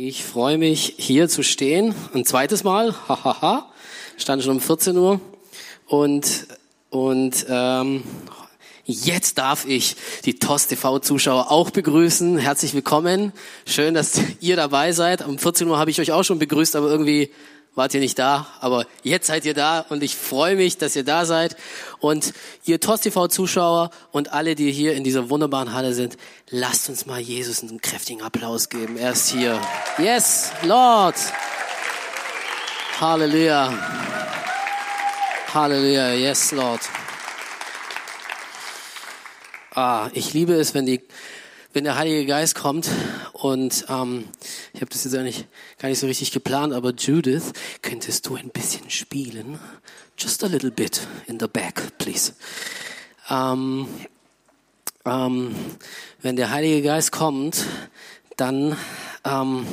Ich freue mich, hier zu stehen. Ein zweites Mal. Hahaha. Stand schon um 14 Uhr. Und, und ähm, jetzt darf ich die TOS TV-Zuschauer auch begrüßen. Herzlich willkommen. Schön, dass ihr dabei seid. Um 14 Uhr habe ich euch auch schon begrüßt, aber irgendwie wart ihr nicht da, aber jetzt seid ihr da und ich freue mich, dass ihr da seid. Und ihr TOS TV-Zuschauer und alle, die hier in dieser wunderbaren Halle sind, lasst uns mal Jesus einen kräftigen Applaus geben. Er ist hier. Yes, Lord. Halleluja. Halleluja. Yes, Lord. Ah, ich liebe es, wenn die wenn der Heilige Geist kommt und ähm, ich habe das jetzt eigentlich gar nicht so richtig geplant, aber Judith, könntest du ein bisschen spielen? Just a little bit in the back, please. Ähm, ähm, wenn der Heilige Geist kommt, dann ähm,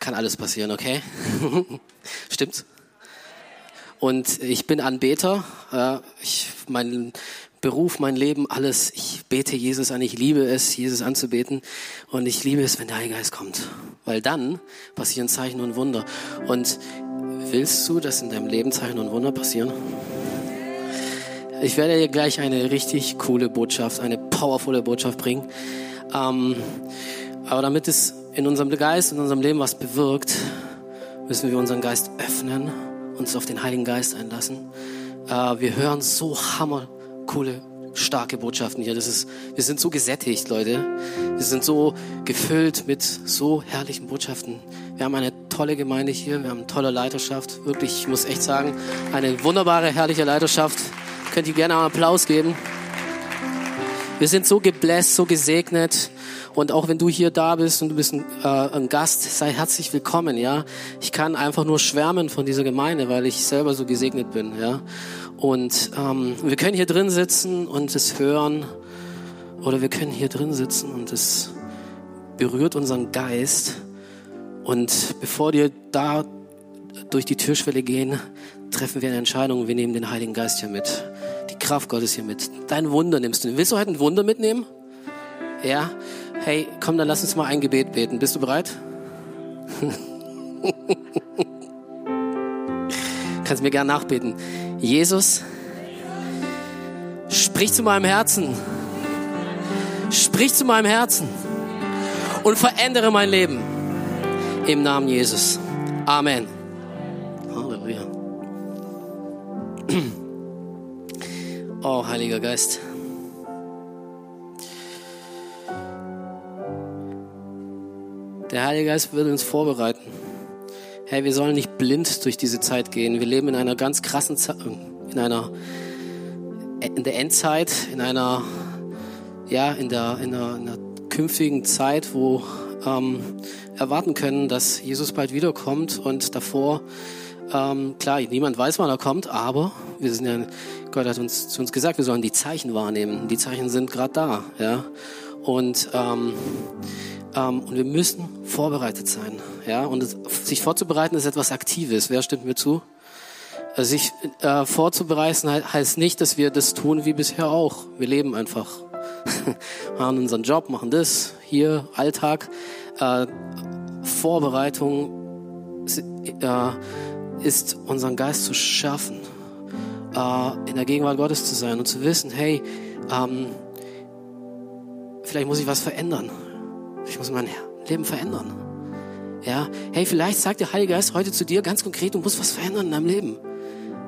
kann alles passieren, okay? Stimmt's? Und ich bin Anbeter. Äh, ich, mein Beruf, mein Leben, alles. Ich bete Jesus an. Ich liebe es, Jesus anzubeten. Und ich liebe es, wenn der Heilige Geist kommt. Weil dann passieren Zeichen und Wunder. Und willst du, dass in deinem Leben Zeichen und Wunder passieren? Ich werde dir gleich eine richtig coole Botschaft, eine powervolle Botschaft bringen. Ähm, aber damit es in unserem Geist, in unserem Leben was bewirkt, müssen wir unseren Geist öffnen, uns auf den Heiligen Geist einlassen. Äh, wir hören so hammer coole, starke Botschaften hier. Das ist, wir sind so gesättigt, Leute. Wir sind so gefüllt mit so herrlichen Botschaften. Wir haben eine tolle Gemeinde hier, wir haben tolle Leiterschaft. Wirklich, ich muss echt sagen, eine wunderbare, herrliche Leiterschaft. Könnt ihr gerne einen Applaus geben. Wir sind so gebläst, so gesegnet. Und auch wenn du hier da bist und du bist ein, äh, ein, Gast, sei herzlich willkommen, ja. Ich kann einfach nur schwärmen von dieser Gemeinde, weil ich selber so gesegnet bin, ja. Und ähm, wir können hier drin sitzen und es hören, oder wir können hier drin sitzen und es berührt unseren Geist. Und bevor wir da durch die Türschwelle gehen, treffen wir eine Entscheidung. Wir nehmen den Heiligen Geist hier mit. Die Kraft Gottes hier mit. Dein Wunder nimmst du. Willst du heute ein Wunder mitnehmen? Ja? Hey, komm, dann lass uns mal ein Gebet beten. Bist du bereit? Kannst mir gern nachbeten. Jesus, sprich zu meinem Herzen. Sprich zu meinem Herzen und verändere mein Leben. Im Namen Jesus. Amen. Halleluja. Oh, Heiliger Geist. Der Heilige Geist wird uns vorbereiten hey, wir sollen nicht blind durch diese Zeit gehen. Wir leben in einer ganz krassen Zeit, in einer, in der Endzeit, in einer, ja, in der, in einer, in einer künftigen Zeit, wo ähm, erwarten können, dass Jesus bald wiederkommt und davor, ähm, klar, niemand weiß, wann er kommt, aber wir sind ja, Gott hat uns zu uns gesagt, wir sollen die Zeichen wahrnehmen. Die Zeichen sind gerade da, ja. Und ähm, und wir müssen vorbereitet sein. Ja? Und sich vorzubereiten ist etwas Aktives. Wer stimmt mir zu? Also sich äh, vorzubereiten heißt nicht, dass wir das tun wie bisher auch. Wir leben einfach. machen unseren Job, machen das, hier, Alltag. Äh, Vorbereitung äh, ist, unseren Geist zu schärfen, äh, in der Gegenwart Gottes zu sein und zu wissen, hey, ähm, vielleicht muss ich was verändern. Ich muss mein Leben verändern. Ja, hey, vielleicht sagt der Heilige Geist heute zu dir ganz konkret, du musst was verändern in deinem Leben.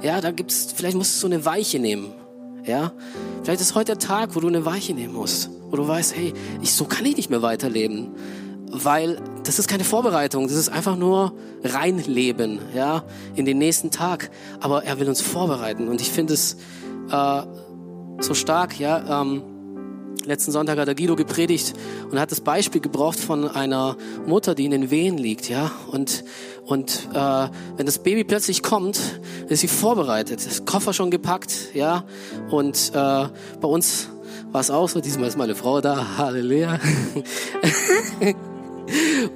Ja, da gibt's, vielleicht musst du so eine Weiche nehmen. Ja, vielleicht ist heute der Tag, wo du eine Weiche nehmen musst, wo du weißt, hey, ich, so kann ich nicht mehr weiterleben, weil das ist keine Vorbereitung, das ist einfach nur reinleben, ja, in den nächsten Tag. Aber er will uns vorbereiten und ich finde es äh, so stark, ja. Ähm, Letzten Sonntag hat der Guido gepredigt und hat das Beispiel gebraucht von einer Mutter, die in den Wehen liegt, ja. Und und äh, wenn das Baby plötzlich kommt, ist sie vorbereitet, das Koffer schon gepackt, ja. Und äh, bei uns war es auch so. Diesmal ist meine Frau da, Halleluja.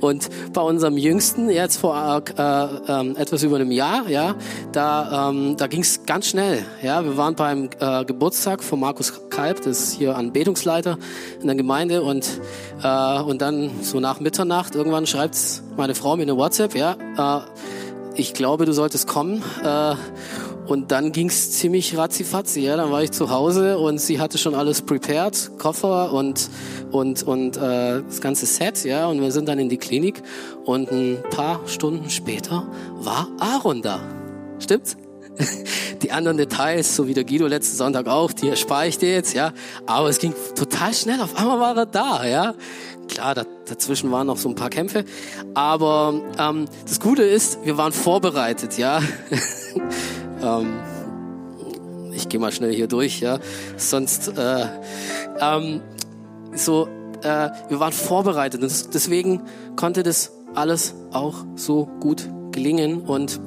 Und bei unserem Jüngsten, jetzt vor äh, äh, etwas über einem Jahr, ja, da, ähm, da ging es ganz schnell. Ja, wir waren beim äh, Geburtstag von Markus Kalb, das ist hier Anbetungsleiter in der Gemeinde und äh, und dann so nach Mitternacht irgendwann schreibt meine Frau mir eine WhatsApp, ja, äh, ich glaube, du solltest kommen. Äh, und dann ging's ziemlich ratzifatzi. Ja, dann war ich zu Hause und sie hatte schon alles prepared, Koffer und und und äh, das ganze Set. Ja, und wir sind dann in die Klinik und ein paar Stunden später war Aaron da. Stimmt's? Die anderen Details, so wie der Guido letzten Sonntag auch, die erspare ich dir jetzt, ja. Aber es ging total schnell. Auf einmal war er da, ja. Klar, da, dazwischen waren noch so ein paar Kämpfe. Aber ähm, das Gute ist, wir waren vorbereitet, ja. Ähm, ich gehe mal schnell hier durch, ja. Sonst, äh, ähm, so, äh, wir waren vorbereitet. Und deswegen konnte das alles auch so gut gelingen. Und,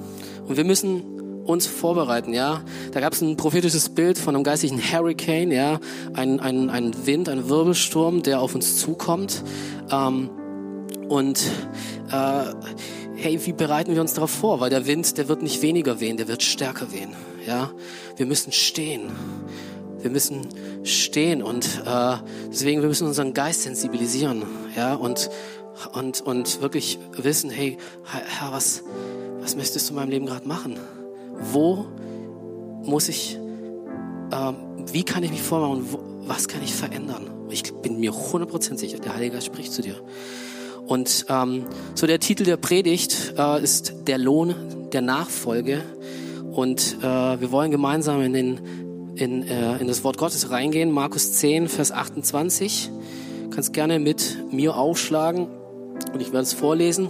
und wir müssen uns vorbereiten, ja. Da gab es ein prophetisches Bild von einem geistigen Hurricane, ja. Ein, ein, ein Wind, ein Wirbelsturm, der auf uns zukommt. Ähm, und äh, hey, wie bereiten wir uns darauf vor? Weil der Wind, der wird nicht weniger wehen, der wird stärker wehen. Ja, wir müssen stehen. Wir müssen stehen und äh, deswegen wir müssen unseren Geist sensibilisieren, ja und und und wirklich wissen, hey, Herr, was was möchtest du in meinem Leben gerade machen? Wo muss ich? Äh, wie kann ich mich vormachen? Wo, was kann ich verändern? Ich bin mir 100% sicher, der Heilige Geist spricht zu dir. Und ähm, so der Titel der Predigt äh, ist der Lohn der Nachfolge. Und äh, wir wollen gemeinsam in, den, in, äh, in das Wort Gottes reingehen. Markus 10, Vers 28. Du kannst gerne mit mir aufschlagen und ich werde es vorlesen.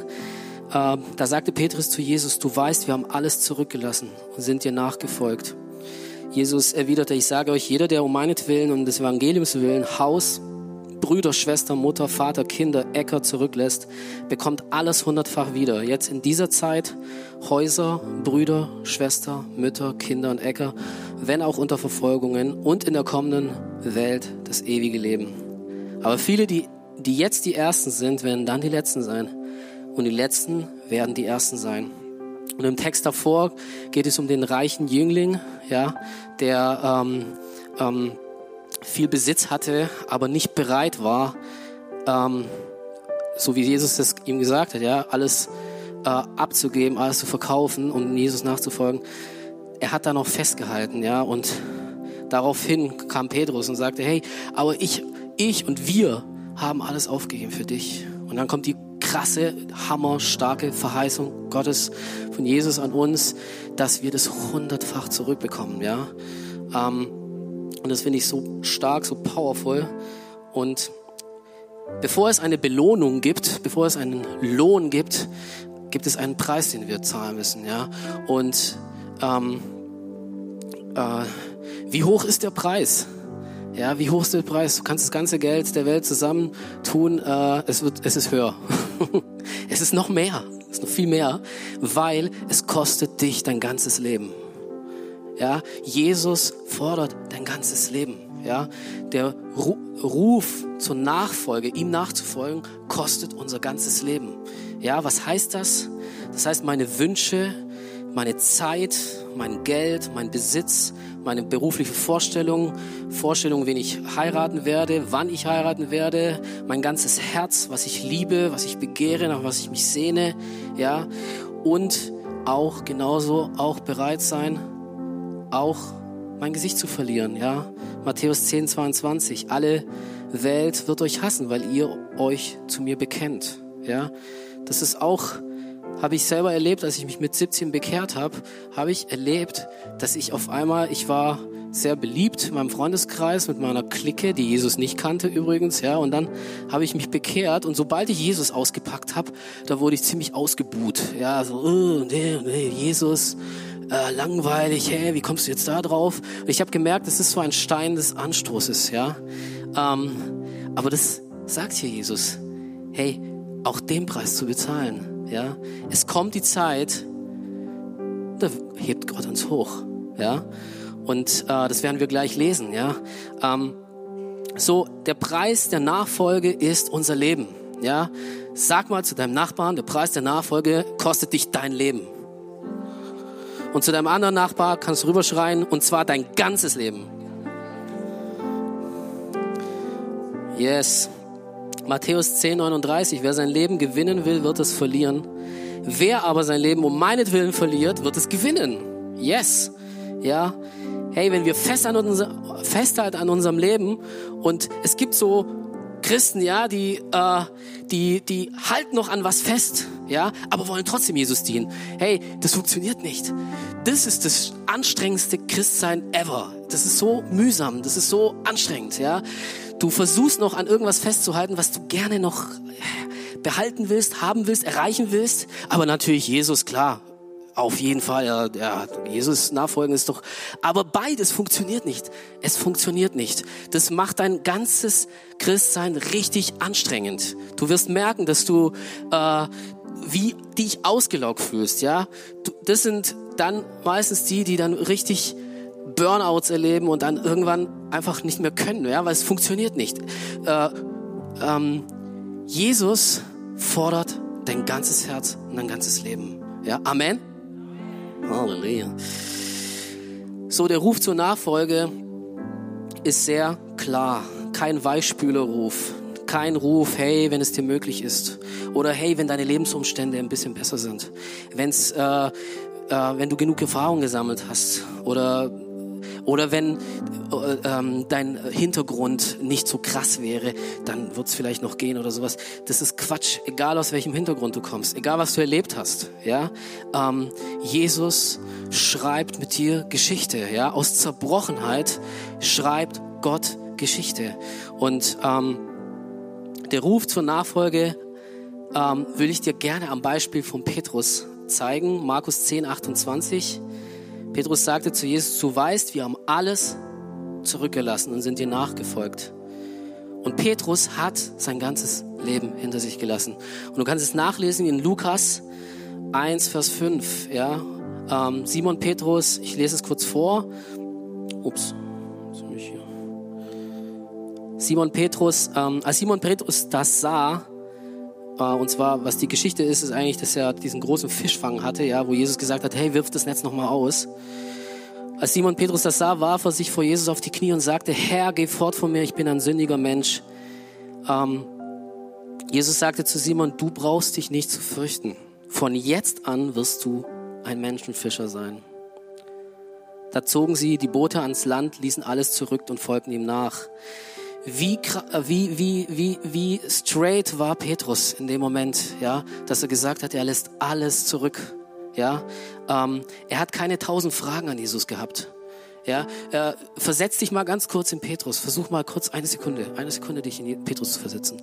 Äh, da sagte Petrus zu Jesus, du weißt, wir haben alles zurückgelassen und sind dir nachgefolgt. Jesus erwiderte, ich sage euch, jeder, der um meinetwillen und des Evangeliums willen Haus, Brüder, Schwester, Mutter, Vater, Kinder, Äcker zurücklässt, bekommt alles hundertfach wieder. Jetzt in dieser Zeit Häuser, Brüder, Schwester, Mütter, Kinder und Äcker, wenn auch unter Verfolgungen und in der kommenden Welt das ewige Leben. Aber viele, die, die jetzt die Ersten sind, werden dann die Letzten sein. Und die Letzten werden die Ersten sein. Und im Text davor geht es um den reichen Jüngling, ja, der ähm, ähm, viel Besitz hatte, aber nicht bereit war, ähm, so wie Jesus das ihm gesagt hat, ja, alles äh, abzugeben, alles zu verkaufen und Jesus nachzufolgen. Er hat da noch festgehalten, ja, und daraufhin kam Petrus und sagte, hey, aber ich, ich und wir haben alles aufgegeben für dich. Und dann kommt die krasse, hammerstarke Verheißung Gottes von Jesus an uns, dass wir das hundertfach zurückbekommen, ja. Ähm, und das finde ich so stark, so powerful. Und bevor es eine Belohnung gibt, bevor es einen Lohn gibt, gibt es einen Preis, den wir zahlen müssen. Ja? Und ähm, äh, wie hoch ist der Preis? Ja, wie hoch ist der Preis? Du kannst das ganze Geld der Welt zusammen tun, äh, es, wird, es ist höher. es ist noch mehr, es ist noch viel mehr, weil es kostet dich dein ganzes Leben. Ja, Jesus fordert dein ganzes Leben. Ja, der Ruf zur Nachfolge, ihm nachzufolgen, kostet unser ganzes Leben. Ja, was heißt das? Das heißt, meine Wünsche, meine Zeit, mein Geld, mein Besitz, meine berufliche Vorstellung, Vorstellung, wen ich heiraten werde, wann ich heiraten werde, mein ganzes Herz, was ich liebe, was ich begehre, nach was ich mich sehne, ja, und auch genauso auch bereit sein, auch mein Gesicht zu verlieren, ja. Matthäus 10, 22. Alle Welt wird euch hassen, weil ihr euch zu mir bekennt, ja. Das ist auch, habe ich selber erlebt, als ich mich mit 17 bekehrt habe, habe ich erlebt, dass ich auf einmal, ich war sehr beliebt in meinem Freundeskreis mit meiner Clique, die Jesus nicht kannte übrigens, ja. Und dann habe ich mich bekehrt und sobald ich Jesus ausgepackt habe, da wurde ich ziemlich ausgebuht, ja, so, oh, nee, nee, Jesus, äh, langweilig, hey, wie kommst du jetzt da drauf? Und ich habe gemerkt, das ist so ein Stein des Anstoßes, ja. Ähm, aber das sagt hier Jesus, hey, auch den Preis zu bezahlen, ja. Es kommt die Zeit, da hebt Gott uns hoch, ja. Und äh, das werden wir gleich lesen, ja. Ähm, so, der Preis der Nachfolge ist unser Leben, ja. Sag mal zu deinem Nachbarn, der Preis der Nachfolge kostet dich dein Leben. Und zu deinem anderen Nachbar kannst du rüberschreien, und zwar dein ganzes Leben. Yes. Matthäus 10, 39. Wer sein Leben gewinnen will, wird es verlieren. Wer aber sein Leben um meinetwillen verliert, wird es gewinnen. Yes. Ja. Hey, wenn wir fest an unser, festhalten an unserem Leben und es gibt so Christen, ja, die, äh, die, die halten noch an was fest, ja, aber wollen trotzdem Jesus dienen. Hey, das funktioniert nicht. Das ist das anstrengendste Christsein ever. Das ist so mühsam, das ist so anstrengend, ja. Du versuchst noch an irgendwas festzuhalten, was du gerne noch behalten willst, haben willst, erreichen willst, aber natürlich Jesus, klar, auf jeden Fall, ja, ja, Jesus nachfolgen ist doch, aber beides funktioniert nicht. Es funktioniert nicht. Das macht dein ganzes Christsein richtig anstrengend. Du wirst merken, dass du äh, wie dich ausgelaugt fühlst, ja. Du, das sind dann meistens die, die dann richtig Burnouts erleben und dann irgendwann einfach nicht mehr können, ja, weil es funktioniert nicht. Äh, ähm, Jesus fordert dein ganzes Herz und dein ganzes Leben. Ja, Amen. Halleluja. So, der Ruf zur Nachfolge ist sehr klar. Kein Weichspülerruf. Kein Ruf, hey, wenn es dir möglich ist. Oder hey, wenn deine Lebensumstände ein bisschen besser sind. Wenn's, äh, äh, wenn du genug Erfahrung gesammelt hast. Oder oder wenn äh, ähm, dein Hintergrund nicht so krass wäre, dann wird es vielleicht noch gehen oder sowas. Das ist Quatsch, egal aus welchem Hintergrund du kommst, egal was du erlebt hast. Ja, ähm, Jesus schreibt mit dir Geschichte. Ja, aus Zerbrochenheit schreibt Gott Geschichte. Und ähm, der Ruf zur Nachfolge ähm, will ich dir gerne am Beispiel von Petrus zeigen. Markus 10, 28. Petrus sagte zu Jesus, du weißt, wir haben alles zurückgelassen und sind dir nachgefolgt. Und Petrus hat sein ganzes Leben hinter sich gelassen. Und du kannst es nachlesen in Lukas 1, Vers 5. Ja? Ähm, Simon Petrus, ich lese es kurz vor. Ups, Simon Petrus, ähm, als Simon Petrus das sah, äh, und zwar, was die Geschichte ist, ist eigentlich, dass er diesen großen Fischfang hatte, ja, wo Jesus gesagt hat, hey, wirf das Netz nochmal aus. Als Simon Petrus das sah, warf er sich vor Jesus auf die Knie und sagte, Herr, geh fort von mir, ich bin ein sündiger Mensch. Ähm, Jesus sagte zu Simon, du brauchst dich nicht zu fürchten. Von jetzt an wirst du ein Menschenfischer sein. Da zogen sie die Boote ans Land, ließen alles zurück und folgten ihm nach wie, wie, wie, wie, wie straight war Petrus in dem Moment, ja, dass er gesagt hat, er lässt alles zurück, ja. Ähm, er hat keine tausend Fragen an Jesus gehabt. Ja, äh, versetz dich mal ganz kurz in Petrus. Versuch mal kurz eine Sekunde, eine Sekunde dich in Petrus zu versetzen.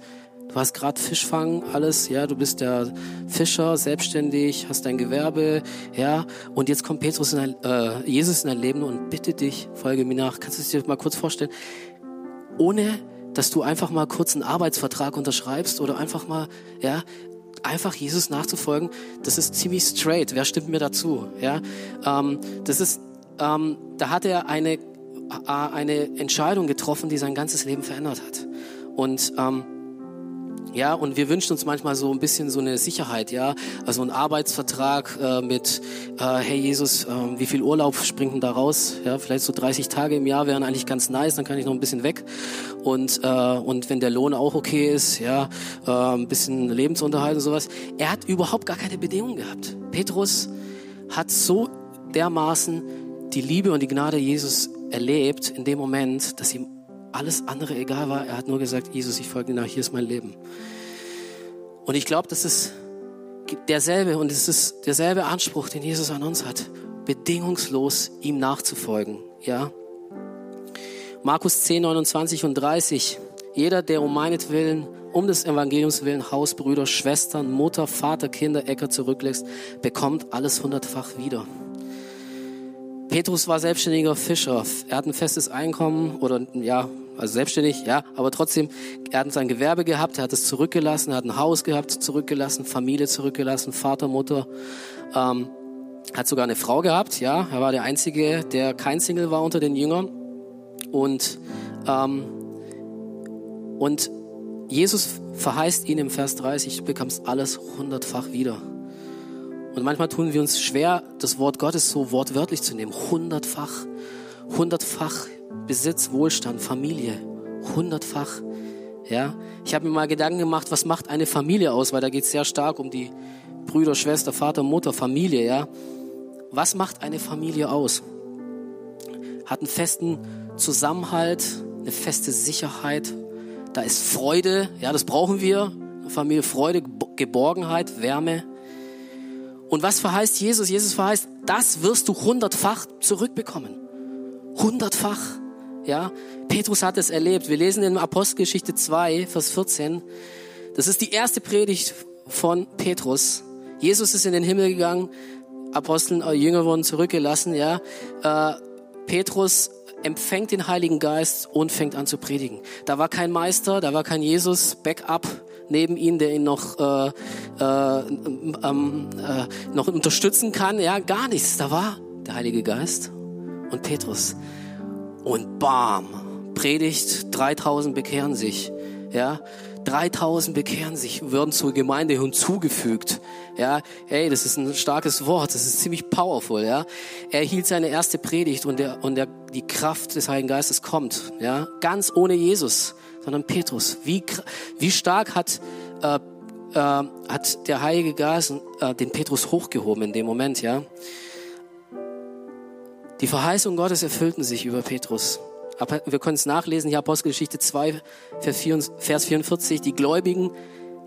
Du hast gerade Fischfang, alles, ja, du bist der Fischer, selbstständig, hast dein Gewerbe, ja, und jetzt kommt Petrus in dein, äh, Jesus in dein Leben und bitte dich, folge mir nach. Kannst du es dir mal kurz vorstellen? Ohne dass du einfach mal kurz einen Arbeitsvertrag unterschreibst oder einfach mal, ja, einfach Jesus nachzufolgen, das ist ziemlich straight. Wer stimmt mir dazu? Ja, ähm, das ist, ähm, da hat er eine äh, eine Entscheidung getroffen, die sein ganzes Leben verändert hat. Und ähm, ja, und wir wünschen uns manchmal so ein bisschen so eine Sicherheit, ja, also ein Arbeitsvertrag äh, mit, äh, hey Jesus, äh, wie viel Urlaub springt denn da raus? Ja, vielleicht so 30 Tage im Jahr wären eigentlich ganz nice, dann kann ich noch ein bisschen weg. Und äh, und wenn der Lohn auch okay ist, ja, äh, ein bisschen Lebensunterhalt und sowas. Er hat überhaupt gar keine Bedingungen gehabt. Petrus hat so dermaßen die Liebe und die Gnade Jesus erlebt in dem Moment, dass ihm alles andere egal war. Er hat nur gesagt, Jesus, ich folge dir nach, hier ist mein Leben. Und ich glaube, das ist derselbe und es ist derselbe Anspruch, den Jesus an uns hat, bedingungslos ihm nachzufolgen. Ja. Markus 10, 29 und 30. Jeder, der um meinetwillen, um des Evangeliums willen Haus, Brüder, Schwestern, Mutter, Vater, Kinder, Äcker zurücklässt, bekommt alles hundertfach wieder. Petrus war selbstständiger Fischer. Er hat ein festes Einkommen oder ja, also selbstständig, ja, aber trotzdem, er hat sein Gewerbe gehabt, er hat es zurückgelassen, er hat ein Haus gehabt, zurückgelassen, Familie zurückgelassen, Vater, Mutter, ähm, hat sogar eine Frau gehabt, ja, er war der Einzige, der kein Single war unter den Jüngern und, ähm, und Jesus verheißt ihn im Vers 30, du bekommst alles hundertfach wieder. Und manchmal tun wir uns schwer, das Wort Gottes so wortwörtlich zu nehmen. Hundertfach, hundertfach Besitz, Wohlstand, Familie, hundertfach. Ja, ich habe mir mal Gedanken gemacht, was macht eine Familie aus, weil da geht es sehr stark um die Brüder, Schwester, Vater, Mutter, Familie. Ja, was macht eine Familie aus? Hat einen festen Zusammenhalt, eine feste Sicherheit. Da ist Freude, ja, das brauchen wir. Familie, Freude, Geborgenheit, Wärme. Und was verheißt Jesus? Jesus verheißt, das wirst du hundertfach zurückbekommen. Hundertfach. Ja, Petrus hat es erlebt. Wir lesen in Apostelgeschichte 2, Vers 14. Das ist die erste Predigt von Petrus. Jesus ist in den Himmel gegangen, Aposteln, äh, Jünger wurden zurückgelassen, ja. Äh, Petrus empfängt den Heiligen Geist und fängt an zu predigen. Da war kein Meister, da war kein Jesus, Backup neben ihm, der ihn noch, äh, äh, ähm, äh, noch unterstützen kann. Ja, gar nichts. Da war der Heilige Geist und Petrus. Und bam, Predigt, 3000 bekehren sich. Ja, 3000 bekehren sich, werden zur Gemeinde hinzugefügt. Ja, hey, das ist ein starkes Wort, das ist ziemlich powerful, ja. Er hielt seine erste Predigt und der, und der, die Kraft des Heiligen Geistes kommt, ja. Ganz ohne Jesus, sondern Petrus. Wie, wie stark hat, äh, äh, hat der Heilige Geist äh, den Petrus hochgehoben in dem Moment, ja. Die Verheißung Gottes erfüllten sich über Petrus. Wir können es nachlesen, hier Apostelgeschichte 2, Vers 44. Die Gläubigen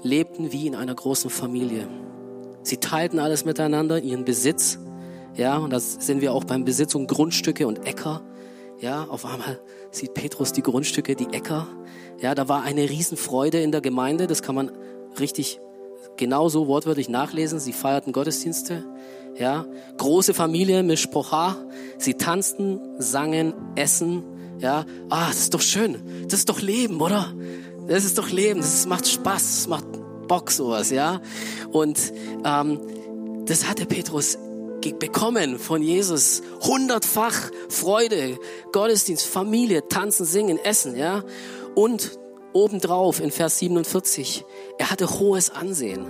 lebten wie in einer großen Familie. Sie teilten alles miteinander, ihren Besitz. Ja, und das sind wir auch beim Besitz und Grundstücke und Äcker. Ja, auf einmal sieht Petrus die Grundstücke, die Äcker. Ja, da war eine Riesenfreude in der Gemeinde. Das kann man richtig genauso wortwörtlich nachlesen. Sie feierten Gottesdienste. Ja, große Familie, Mishpocha. Sie tanzten, sangen, essen ja, ah, das ist doch schön. Das ist doch Leben, oder? Das ist doch Leben. Das macht Spaß. Das macht Bock, sowas, ja. Und ähm, das hatte Petrus bekommen von Jesus. Hundertfach Freude, Gottesdienst, Familie, tanzen, singen, essen, ja. Und obendrauf in Vers 47, er hatte hohes Ansehen.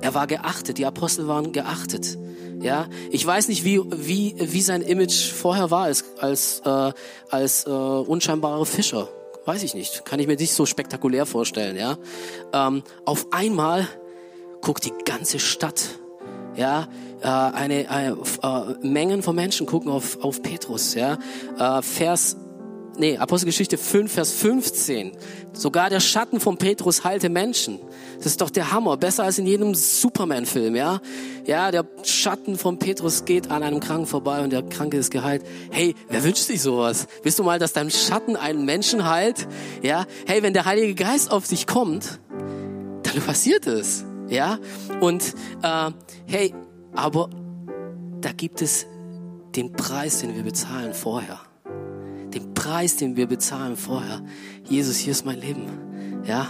Er war geachtet. Die Apostel waren geachtet. Ja, ich weiß nicht, wie, wie, wie sein Image vorher war als, als, äh, als äh, unscheinbarer Fischer. Weiß ich nicht. Kann ich mir nicht so spektakulär vorstellen. Ja, ähm, auf einmal guckt die ganze Stadt. Ja, äh, eine, eine äh, Mengen von Menschen gucken auf, auf Petrus. Ja, äh, Vers nee, Apostelgeschichte 5, Vers 15. Sogar der Schatten von Petrus heilte Menschen. Das ist doch der Hammer. Besser als in jedem Superman-Film, ja? Ja, der Schatten von Petrus geht an einem Kranken vorbei und der Kranke ist geheilt. Hey, wer wünscht sich sowas? Willst du mal, dass dein Schatten einen Menschen heilt? Ja? Hey, wenn der Heilige Geist auf dich kommt, dann passiert es. Ja? Und, äh, hey, aber da gibt es den Preis, den wir bezahlen vorher. Den Preis, den wir bezahlen vorher. Jesus, hier ist mein Leben. Ja?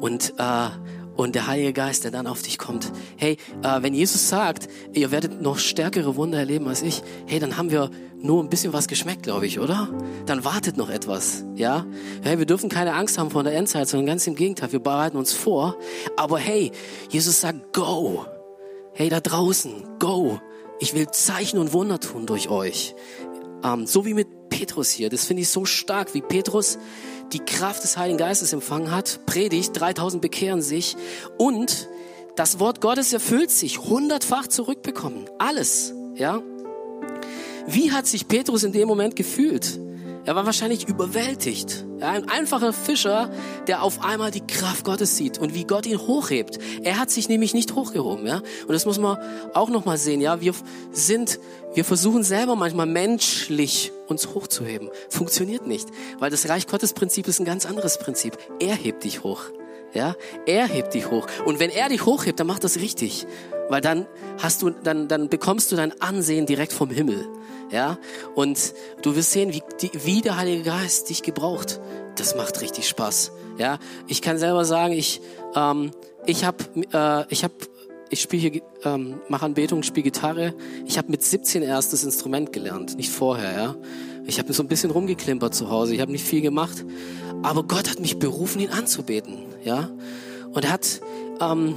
Und, äh, und der Heilige Geist, der dann auf dich kommt. Hey, äh, wenn Jesus sagt, ihr werdet noch stärkere Wunder erleben als ich, hey, dann haben wir nur ein bisschen was geschmeckt, glaube ich, oder? Dann wartet noch etwas, ja? Hey, wir dürfen keine Angst haben vor der Endzeit, sondern ganz im Gegenteil, wir bereiten uns vor. Aber hey, Jesus sagt, go. Hey, da draußen, go. Ich will Zeichen und Wunder tun durch euch. Ähm, so wie mit Petrus hier. Das finde ich so stark, wie Petrus die Kraft des Heiligen Geistes empfangen hat, predigt, 3000 bekehren sich und das Wort Gottes erfüllt sich, hundertfach zurückbekommen. Alles, ja. Wie hat sich Petrus in dem Moment gefühlt? Er war wahrscheinlich überwältigt. Ein einfacher Fischer, der auf einmal die Kraft Gottes sieht und wie Gott ihn hochhebt. Er hat sich nämlich nicht hochgehoben, ja. Und das muss man auch noch mal sehen, ja. Wir sind, wir versuchen selber manchmal menschlich uns hochzuheben. Funktioniert nicht, weil das Reich Gottes Prinzip ist ein ganz anderes Prinzip. Er hebt dich hoch. Ja, er hebt dich hoch. Und wenn er dich hochhebt, dann macht das richtig. Weil dann hast du, dann, dann bekommst du dein Ansehen direkt vom Himmel. Ja, und du wirst sehen, wie, die, wie der Heilige Geist dich gebraucht. Das macht richtig Spaß. Ja, ich kann selber sagen, ich, ähm, ich habe, äh, ich habe, ich spiele hier, ähm, mache Anbetung, spiele Gitarre. Ich habe mit 17 erst das Instrument gelernt, nicht vorher. Ja, Ich habe so ein bisschen rumgeklimpert zu Hause. Ich habe nicht viel gemacht. Aber Gott hat mich berufen, ihn anzubeten. Ja? Und er hat, ähm,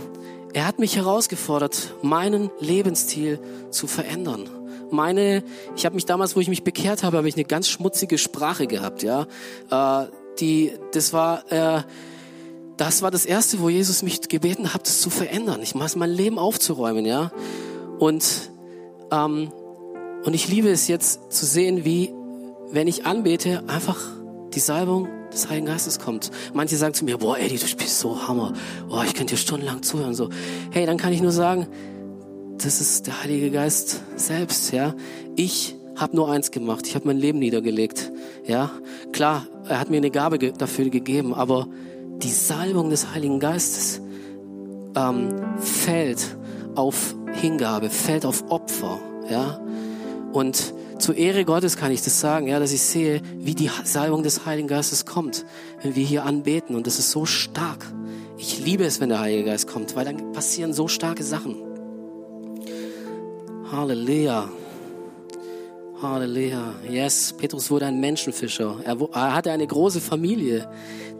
er hat mich herausgefordert, meinen Lebensstil zu verändern. Meine, ich habe mich damals, wo ich mich bekehrt habe, habe ich eine ganz schmutzige Sprache gehabt. Ja, äh, die, das war, äh, das war das erste, wo Jesus mich gebeten hat, das zu verändern. Ich mache mein Leben aufzuräumen. Ja, und ähm, und ich liebe es jetzt zu sehen, wie, wenn ich anbete, einfach die Salbung des Heiligen Geistes kommt. Manche sagen zu mir, boah, Eddie, du spielst so Hammer. Boah, ich könnte dir stundenlang zuhören. So, hey, dann kann ich nur sagen, das ist der Heilige Geist selbst, ja. Ich habe nur eins gemacht. Ich habe mein Leben niedergelegt, ja. Klar, er hat mir eine Gabe dafür gegeben, aber die Salbung des Heiligen Geistes ähm, fällt auf Hingabe, fällt auf Opfer, ja. Und zur Ehre Gottes kann ich das sagen, ja, dass ich sehe, wie die Salbung des Heiligen Geistes kommt, wenn wir hier anbeten. Und das ist so stark. Ich liebe es, wenn der Heilige Geist kommt, weil dann passieren so starke Sachen. Halleluja. Halleluja. Yes, Petrus wurde ein Menschenfischer. Er, hatte eine große Familie.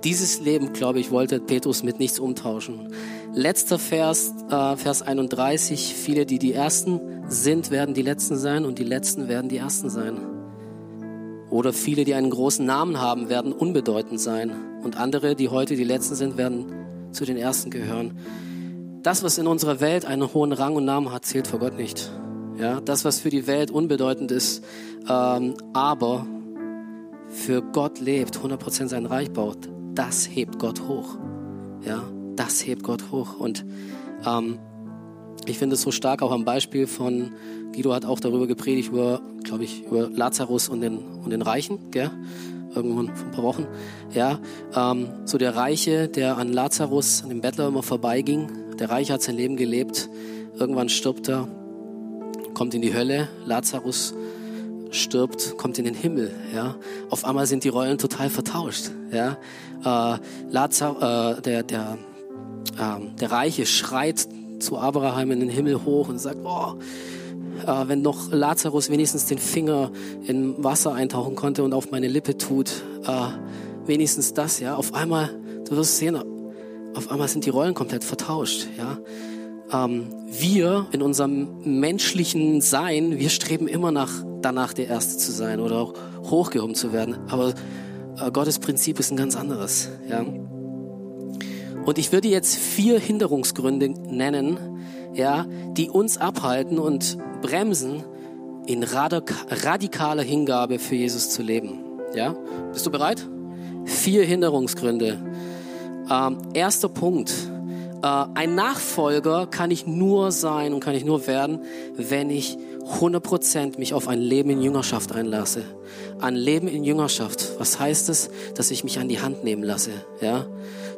Dieses Leben, glaube ich, wollte Petrus mit nichts umtauschen. Letzter Vers, äh, Vers 31. Viele, die die Ersten sind, werden die Letzten sein und die Letzten werden die Ersten sein. Oder viele, die einen großen Namen haben, werden unbedeutend sein. Und andere, die heute die Letzten sind, werden zu den Ersten gehören. Das, was in unserer Welt einen hohen Rang und Namen hat, zählt vor Gott nicht. Ja, das, was für die Welt unbedeutend ist, ähm, aber für Gott lebt, 100% sein Reich baut, das hebt Gott hoch. Ja, das hebt Gott hoch. Und ähm, ich finde es so stark auch am Beispiel von, Guido hat auch darüber gepredigt, über, glaube ich, über Lazarus und den, und den Reichen, gell? irgendwann vor ein paar Wochen. Ja, ähm, so der Reiche, der an Lazarus, an dem Bettler immer vorbeiging, der Reiche hat sein Leben gelebt, irgendwann stirbt er kommt in die Hölle, Lazarus stirbt, kommt in den Himmel. Ja, auf einmal sind die Rollen total vertauscht. Ja, äh, Lazar, äh, der der äh, der Reiche schreit zu Abraham in den Himmel hoch und sagt, oh, äh, wenn noch Lazarus wenigstens den Finger in Wasser eintauchen konnte und auf meine Lippe tut, äh, wenigstens das. Ja, auf einmal, du wirst sehen, auf einmal sind die Rollen komplett vertauscht. Ja, ähm, wir in unserem menschlichen Sein, wir streben immer nach, danach der Erste zu sein oder auch hochgehoben zu werden. Aber äh, Gottes Prinzip ist ein ganz anderes. Ja? Und ich würde jetzt vier Hinderungsgründe nennen, ja, die uns abhalten und bremsen, in radikaler Hingabe für Jesus zu leben. Ja? Bist du bereit? Vier Hinderungsgründe. Ähm, erster Punkt ein Nachfolger kann ich nur sein und kann ich nur werden, wenn ich 100% mich auf ein Leben in Jüngerschaft einlasse. Ein Leben in Jüngerschaft. Was heißt es? Dass ich mich an die Hand nehmen lasse. Ja?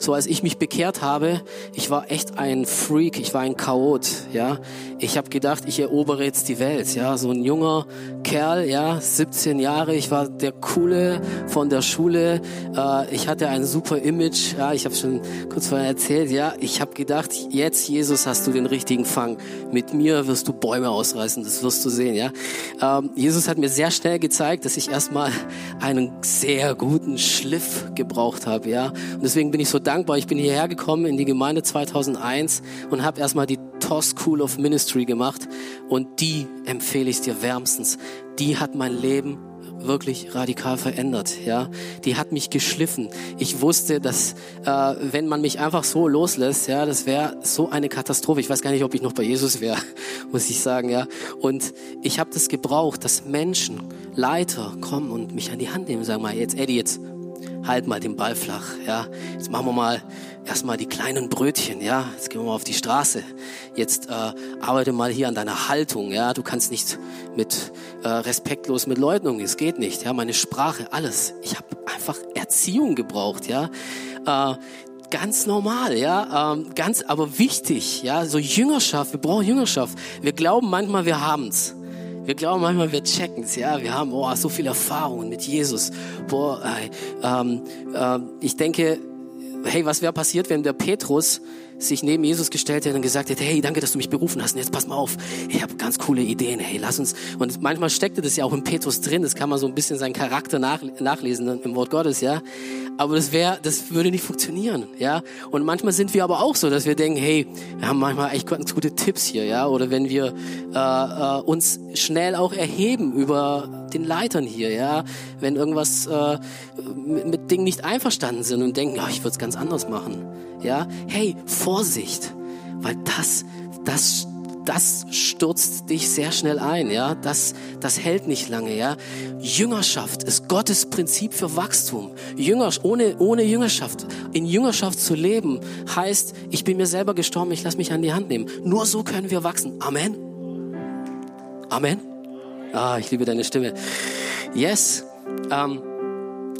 So als ich mich bekehrt habe, ich war echt ein Freak, ich war ein Chaot, ja. Ich habe gedacht, ich erobere jetzt die Welt, ja. So ein junger Kerl, ja, 17 Jahre, ich war der coole von der Schule. Äh, ich hatte ein super Image, ja. Ich habe schon kurz vorher erzählt, ja. Ich habe gedacht, jetzt Jesus hast du den richtigen Fang. Mit mir wirst du Bäume ausreißen, das wirst du sehen, ja. Ähm, Jesus hat mir sehr schnell gezeigt, dass ich erstmal einen sehr guten Schliff gebraucht habe, ja. Und deswegen bin ich so dankbar dankbar. Ich bin hierher gekommen in die Gemeinde 2001 und habe erstmal die TOS School of Ministry gemacht und die empfehle ich dir wärmstens. Die hat mein Leben wirklich radikal verändert. Ja, die hat mich geschliffen. Ich wusste, dass äh, wenn man mich einfach so loslässt, ja, das wäre so eine Katastrophe. Ich weiß gar nicht, ob ich noch bei Jesus wäre, muss ich sagen. Ja, und ich habe das gebraucht, dass Menschen, Leiter kommen und mich an die Hand nehmen, sagen mal, jetzt Eddie, jetzt halt mal den Ball flach, ja. Jetzt machen wir mal erstmal die kleinen Brötchen, ja. Jetzt gehen wir mal auf die Straße. Jetzt äh, arbeite mal hier an deiner Haltung, ja. Du kannst nicht mit äh, respektlos mit Leuten umgehen, es geht nicht, ja. Meine Sprache, alles. Ich habe einfach Erziehung gebraucht, ja. Äh, ganz normal, ja, ähm, ganz, aber wichtig, ja, so Jüngerschaft, wir brauchen Jüngerschaft. Wir glauben manchmal, wir haben's. Wir glauben manchmal, wir checken es, ja. Wir haben oh, so viel Erfahrungen mit Jesus. Boah, äh, äh, ich denke, hey, was wäre passiert, wenn der Petrus sich neben Jesus gestellt hätte und gesagt hätte, hey, danke, dass du mich berufen hast. Und jetzt pass mal auf, ich habe ganz coole Ideen. Hey, lass uns. Und manchmal steckte das ja auch in Petrus drin. Das kann man so ein bisschen seinen Charakter nach, nachlesen im Wort Gottes, ja. Aber das wäre, das würde nicht funktionieren, ja. Und manchmal sind wir aber auch so, dass wir denken, hey, wir haben manchmal echt ganz gute Tipps hier, ja. Oder wenn wir äh, äh, uns schnell auch erheben über den Leitern hier, ja. Wenn irgendwas äh, mit, mit Dingen nicht einverstanden sind und denken, ja, ich würde es ganz anders machen ja, hey, Vorsicht, weil das, das, das stürzt dich sehr schnell ein, ja, das, das hält nicht lange, ja. Jüngerschaft ist Gottes Prinzip für Wachstum. Jünger, ohne, ohne Jüngerschaft, in Jüngerschaft zu leben, heißt, ich bin mir selber gestorben, ich lasse mich an die Hand nehmen. Nur so können wir wachsen. Amen. Amen. Ah, ich liebe deine Stimme. Yes. Ähm,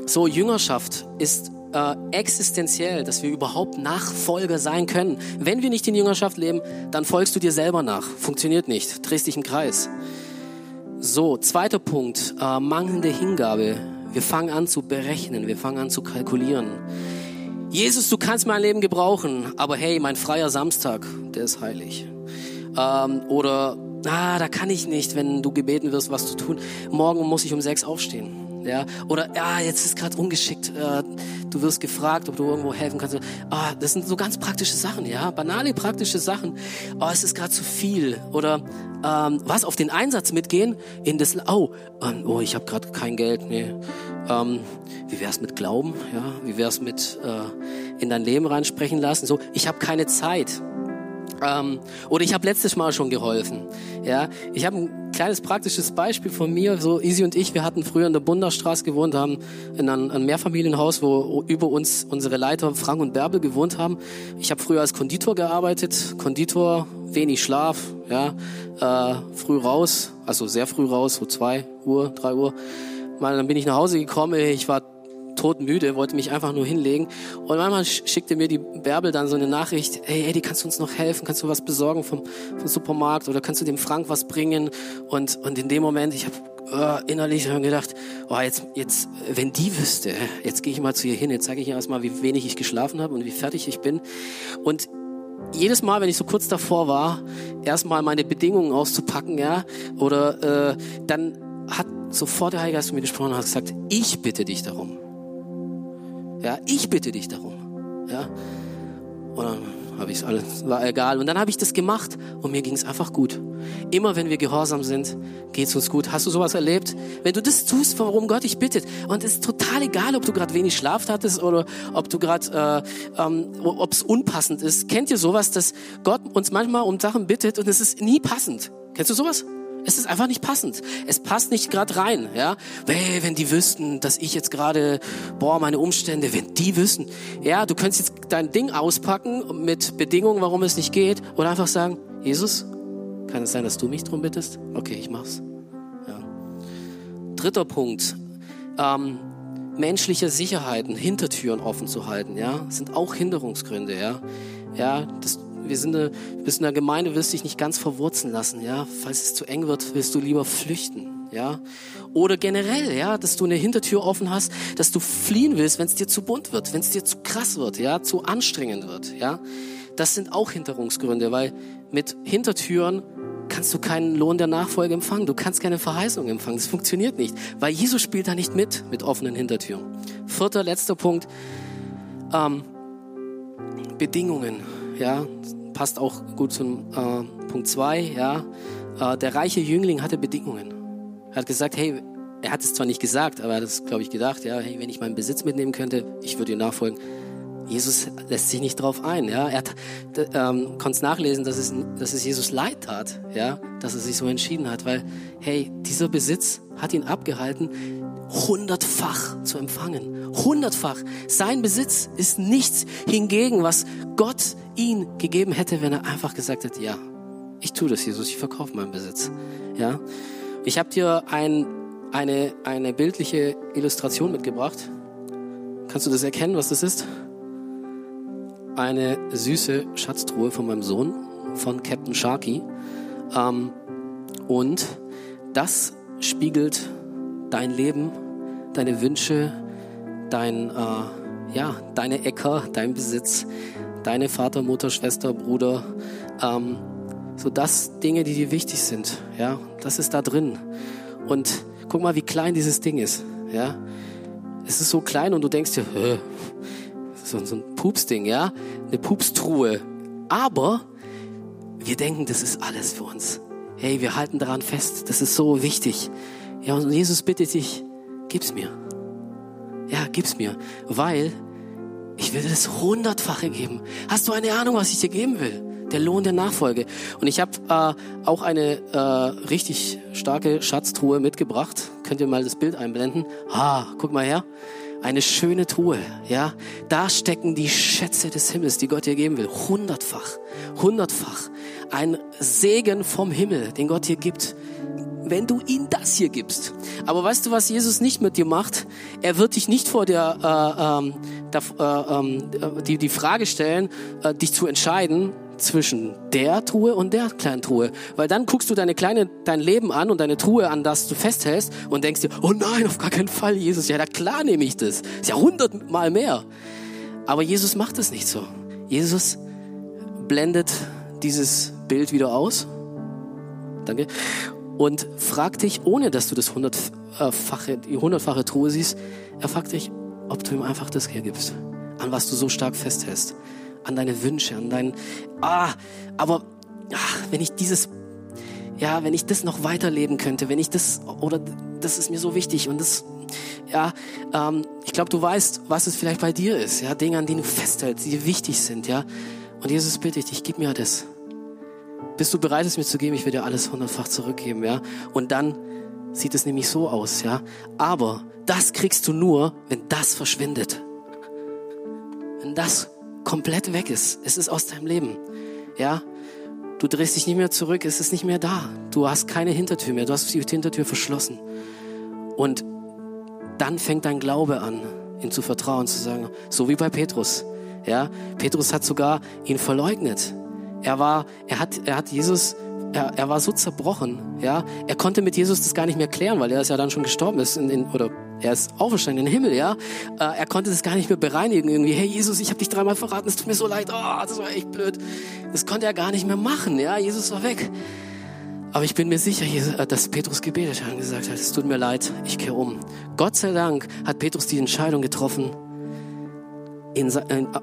so, Jüngerschaft ist äh, existenziell, dass wir überhaupt Nachfolger sein können. Wenn wir nicht in Jüngerschaft leben, dann folgst du dir selber nach. Funktioniert nicht. Drehst dich im Kreis. So, zweiter Punkt, äh, mangelnde Hingabe. Wir fangen an zu berechnen, wir fangen an zu kalkulieren. Jesus, du kannst mein Leben gebrauchen, aber hey, mein freier Samstag, der ist heilig. Ähm, oder, ah, da kann ich nicht, wenn du gebeten wirst, was zu tun. Morgen muss ich um sechs aufstehen. Ja, oder ja, jetzt ist gerade ungeschickt. Äh, du wirst gefragt, ob du irgendwo helfen kannst. Ah, das sind so ganz praktische Sachen, ja, banale praktische Sachen. Oh, es ist gerade zu viel. Oder ähm, was auf den Einsatz mitgehen in das. Oh, ähm, oh, ich habe gerade kein Geld. Nee. Ähm, wie wär's mit Glauben? Ja, wie wär's mit äh, in dein Leben reinsprechen lassen? So, ich habe keine Zeit. Ähm, oder ich habe letztes Mal schon geholfen. Ja, ich habe ein kleines praktisches Beispiel von mir. So Easy und ich, wir hatten früher in der Bunderstraße gewohnt, haben in einem, einem Mehrfamilienhaus, wo über uns unsere Leiter Frank und Bärbel gewohnt haben. Ich habe früher als Konditor gearbeitet. Konditor, wenig Schlaf, ja, äh, früh raus, also sehr früh raus, so zwei Uhr, drei Uhr. Mal, dann bin ich nach Hause gekommen. Ich war todmüde, wollte mich einfach nur hinlegen. Und manchmal schickte mir die Bärbel dann so eine Nachricht, hey Eddie, kannst du uns noch helfen? Kannst du was besorgen vom, vom Supermarkt? Oder kannst du dem Frank was bringen? Und, und in dem Moment, ich habe äh, innerlich gedacht, oh, jetzt, jetzt, wenn die wüsste, jetzt gehe ich mal zu ihr hin, jetzt zeige ich ihr erstmal, wie wenig ich geschlafen habe und wie fertig ich bin. Und jedes Mal, wenn ich so kurz davor war, erstmal meine Bedingungen auszupacken, ja, oder äh, dann hat sofort der Heilige Geist zu mir gesprochen und hat gesagt, ich bitte dich darum. Ja, ich bitte dich darum. Ja. Und dann habe ich es alles, war egal. Und dann habe ich das gemacht und mir ging es einfach gut. Immer wenn wir gehorsam sind, geht es uns gut. Hast du sowas erlebt? Wenn du das tust, warum Gott dich bittet. Und es ist total egal, ob du gerade wenig Schlaf hattest oder ob du gerade, äh, ähm, ob es unpassend ist. Kennt ihr sowas, dass Gott uns manchmal um Sachen bittet und es ist nie passend? Kennst du sowas? Es ist einfach nicht passend. Es passt nicht gerade rein, ja. Hey, wenn die wüssten, dass ich jetzt gerade, boah, meine Umstände, wenn die wüssten, ja, du könntest jetzt dein Ding auspacken mit Bedingungen, warum es nicht geht, oder einfach sagen, Jesus, kann es sein, dass du mich drum bittest? Okay, ich mach's. Ja. Dritter Punkt. Ähm, menschliche Sicherheiten, Hintertüren offen zu halten, ja, sind auch Hinderungsgründe, ja. Ja, das wir sind eine, bist in der Gemeinde, wirst dich nicht ganz verwurzeln lassen, ja. Falls es zu eng wird, willst du lieber flüchten, ja. Oder generell, ja, dass du eine Hintertür offen hast, dass du fliehen willst, wenn es dir zu bunt wird, wenn es dir zu krass wird, ja, zu anstrengend wird, ja. Das sind auch Hinderungsgründe, weil mit Hintertüren kannst du keinen Lohn der Nachfolge empfangen. Du kannst keine Verheißung empfangen. Das funktioniert nicht, weil Jesus spielt da nicht mit, mit offenen Hintertüren. Vierter, letzter Punkt. Ähm, Bedingungen ja, passt auch gut zum äh, Punkt 2, ja. Äh, der reiche Jüngling hatte Bedingungen. Er hat gesagt, hey, er hat es zwar nicht gesagt, aber er hat es, glaube ich, gedacht, ja, hey, wenn ich meinen Besitz mitnehmen könnte, ich würde ihm nachfolgen. Jesus lässt sich nicht drauf ein, ja. Er hat, ähm, konnte es nachlesen, dass es, dass es Jesus leid tat, ja, dass er sich so entschieden hat, weil, hey, dieser Besitz hat ihn abgehalten, hundertfach zu empfangen. Hundertfach. Sein Besitz ist nichts hingegen, was Gott ihn gegeben hätte, wenn er einfach gesagt hätte, ja, ich tue das, Jesus, ich verkaufe meinen Besitz. Ja, ich habe dir ein, eine, eine bildliche Illustration mitgebracht. Kannst du das erkennen, was das ist? Eine süße Schatztruhe von meinem Sohn, von Captain Sharky. Ähm, und das spiegelt dein Leben, deine Wünsche, dein, äh, ja, deine Äcker, dein Besitz, deine Vater, Mutter, Schwester, Bruder, ähm, so das Dinge, die dir wichtig sind, ja, das ist da drin. Und guck mal, wie klein dieses Ding ist, ja. Es ist so klein und du denkst dir, Hä, so, so ein Pupsding, ja, eine Pupstruhe. Aber wir denken, das ist alles für uns. Hey, wir halten daran fest, das ist so wichtig. Ja, und Jesus bittet dich, gib's mir. Ja, gib's mir, weil ich will das hundertfache geben. Hast du eine Ahnung, was ich dir geben will? Der Lohn der Nachfolge. Und ich habe äh, auch eine äh, richtig starke Schatztruhe mitgebracht. Könnt ihr mal das Bild einblenden? Ah, guck mal her. Eine schöne Truhe, ja. Da stecken die Schätze des Himmels, die Gott dir geben will. Hundertfach, hundertfach. Ein Segen vom Himmel, den Gott dir gibt wenn du ihm das hier gibst. Aber weißt du, was Jesus nicht mit dir macht? Er wird dich nicht vor der, äh, ähm, der äh, ähm, die, die Frage stellen, äh, dich zu entscheiden zwischen der Truhe und der kleinen Truhe. Weil dann guckst du deine kleine, dein Leben an und deine Truhe an, das du festhältst und denkst dir, oh nein, auf gar keinen Fall, Jesus. Ja, na klar nehme ich das. Ist ja hundertmal mehr. Aber Jesus macht es nicht so. Jesus blendet dieses Bild wieder aus. Danke und fragt dich, ohne dass du das hundertfache, die hundertfache Truhe siehst, er fragt dich, ob du ihm einfach das hier gibst, an was du so stark festhältst, an deine Wünsche, an deinen, ah, aber ach, wenn ich dieses, ja, wenn ich das noch weiterleben könnte, wenn ich das, oder das ist mir so wichtig und das, ja, ähm, ich glaube, du weißt, was es vielleicht bei dir ist, ja, Dinge, an denen du festhältst, die dir wichtig sind, ja, und Jesus bitte ich dich, gib mir das. Bist du bereit, es mir zu geben? Ich werde dir alles hundertfach zurückgeben, ja? Und dann sieht es nämlich so aus, ja? Aber das kriegst du nur, wenn das verschwindet. Wenn das komplett weg ist. Es ist aus deinem Leben, ja? Du drehst dich nicht mehr zurück, es ist nicht mehr da. Du hast keine Hintertür mehr, du hast die Hintertür verschlossen. Und dann fängt dein Glaube an, ihm zu vertrauen, zu sagen, so wie bei Petrus. Ja, Petrus hat sogar ihn verleugnet. Er war, er hat, er hat Jesus, er, er war so zerbrochen, ja. Er konnte mit Jesus das gar nicht mehr klären, weil er ist ja dann schon gestorben ist in, in, oder er ist auferstanden in den Himmel, ja. Äh, er konnte das gar nicht mehr bereinigen irgendwie. Hey Jesus, ich habe dich dreimal verraten, es tut mir so leid. Oh, das war echt blöd. Das konnte er gar nicht mehr machen, ja. Jesus war weg. Aber ich bin mir sicher, äh, dass Petrus gebetet hat und gesagt hat, es tut mir leid, ich kehre um. Gott sei Dank hat Petrus die Entscheidung getroffen, in,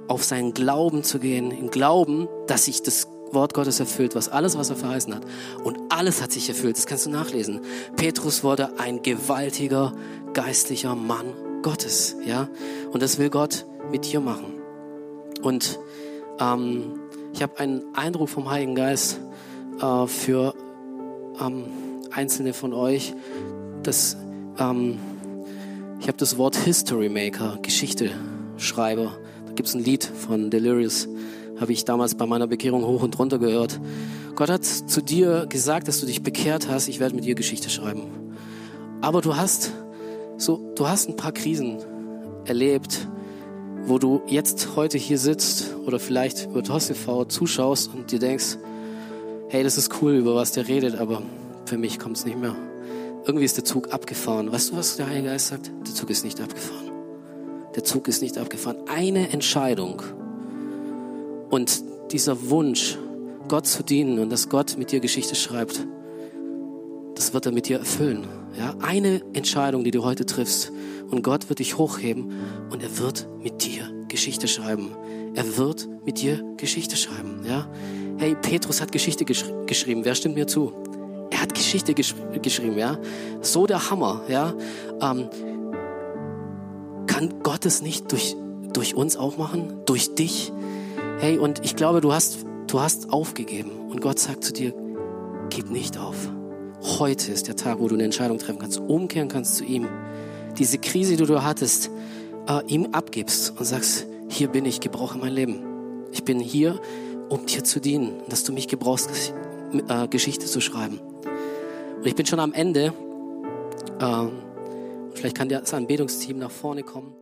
auf seinen Glauben zu gehen, im Glauben, dass sich das Wort Gottes erfüllt, was alles, was er verheißen hat. Und alles hat sich erfüllt, das kannst du nachlesen. Petrus wurde ein gewaltiger, geistlicher Mann Gottes, ja. Und das will Gott mit dir machen. Und ähm, ich habe einen Eindruck vom Heiligen Geist äh, für ähm, einzelne von euch, dass ähm, ich habe das Wort History Maker, Geschichte Schreiber. Da gibt es ein Lied von Delirious, habe ich damals bei meiner Bekehrung hoch und runter gehört. Gott hat zu dir gesagt, dass du dich bekehrt hast, ich werde mit dir Geschichte schreiben. Aber du hast so, du hast ein paar Krisen erlebt, wo du jetzt heute hier sitzt oder vielleicht über TOS TV zuschaust und dir denkst, hey, das ist cool, über was der redet, aber für mich kommt es nicht mehr. Irgendwie ist der Zug abgefahren. Weißt du, was der Heilige Geist sagt? Der Zug ist nicht abgefahren. Der Zug ist nicht abgefahren. Eine Entscheidung und dieser Wunsch, Gott zu dienen und dass Gott mit dir Geschichte schreibt, das wird er mit dir erfüllen. Ja, eine Entscheidung, die du heute triffst und Gott wird dich hochheben und er wird mit dir Geschichte schreiben. Er wird mit dir Geschichte schreiben. Ja, hey, Petrus hat Geschichte gesch geschrieben. Wer stimmt mir zu? Er hat Geschichte gesch geschrieben. Ja, so der Hammer. Ja. Ähm, kann Gott es nicht durch, durch uns auch machen? Durch dich? Hey, und ich glaube, du hast, du hast aufgegeben. Und Gott sagt zu dir, gib nicht auf. Heute ist der Tag, wo du eine Entscheidung treffen kannst, umkehren kannst zu ihm. Diese Krise, die du hattest, äh, ihm abgibst und sagst, hier bin ich, gebrauche mein Leben. Ich bin hier, um dir zu dienen, dass du mich gebrauchst, äh, Geschichte zu schreiben. Und ich bin schon am Ende. Äh, Vielleicht kann das Anbetungsteam nach vorne kommen.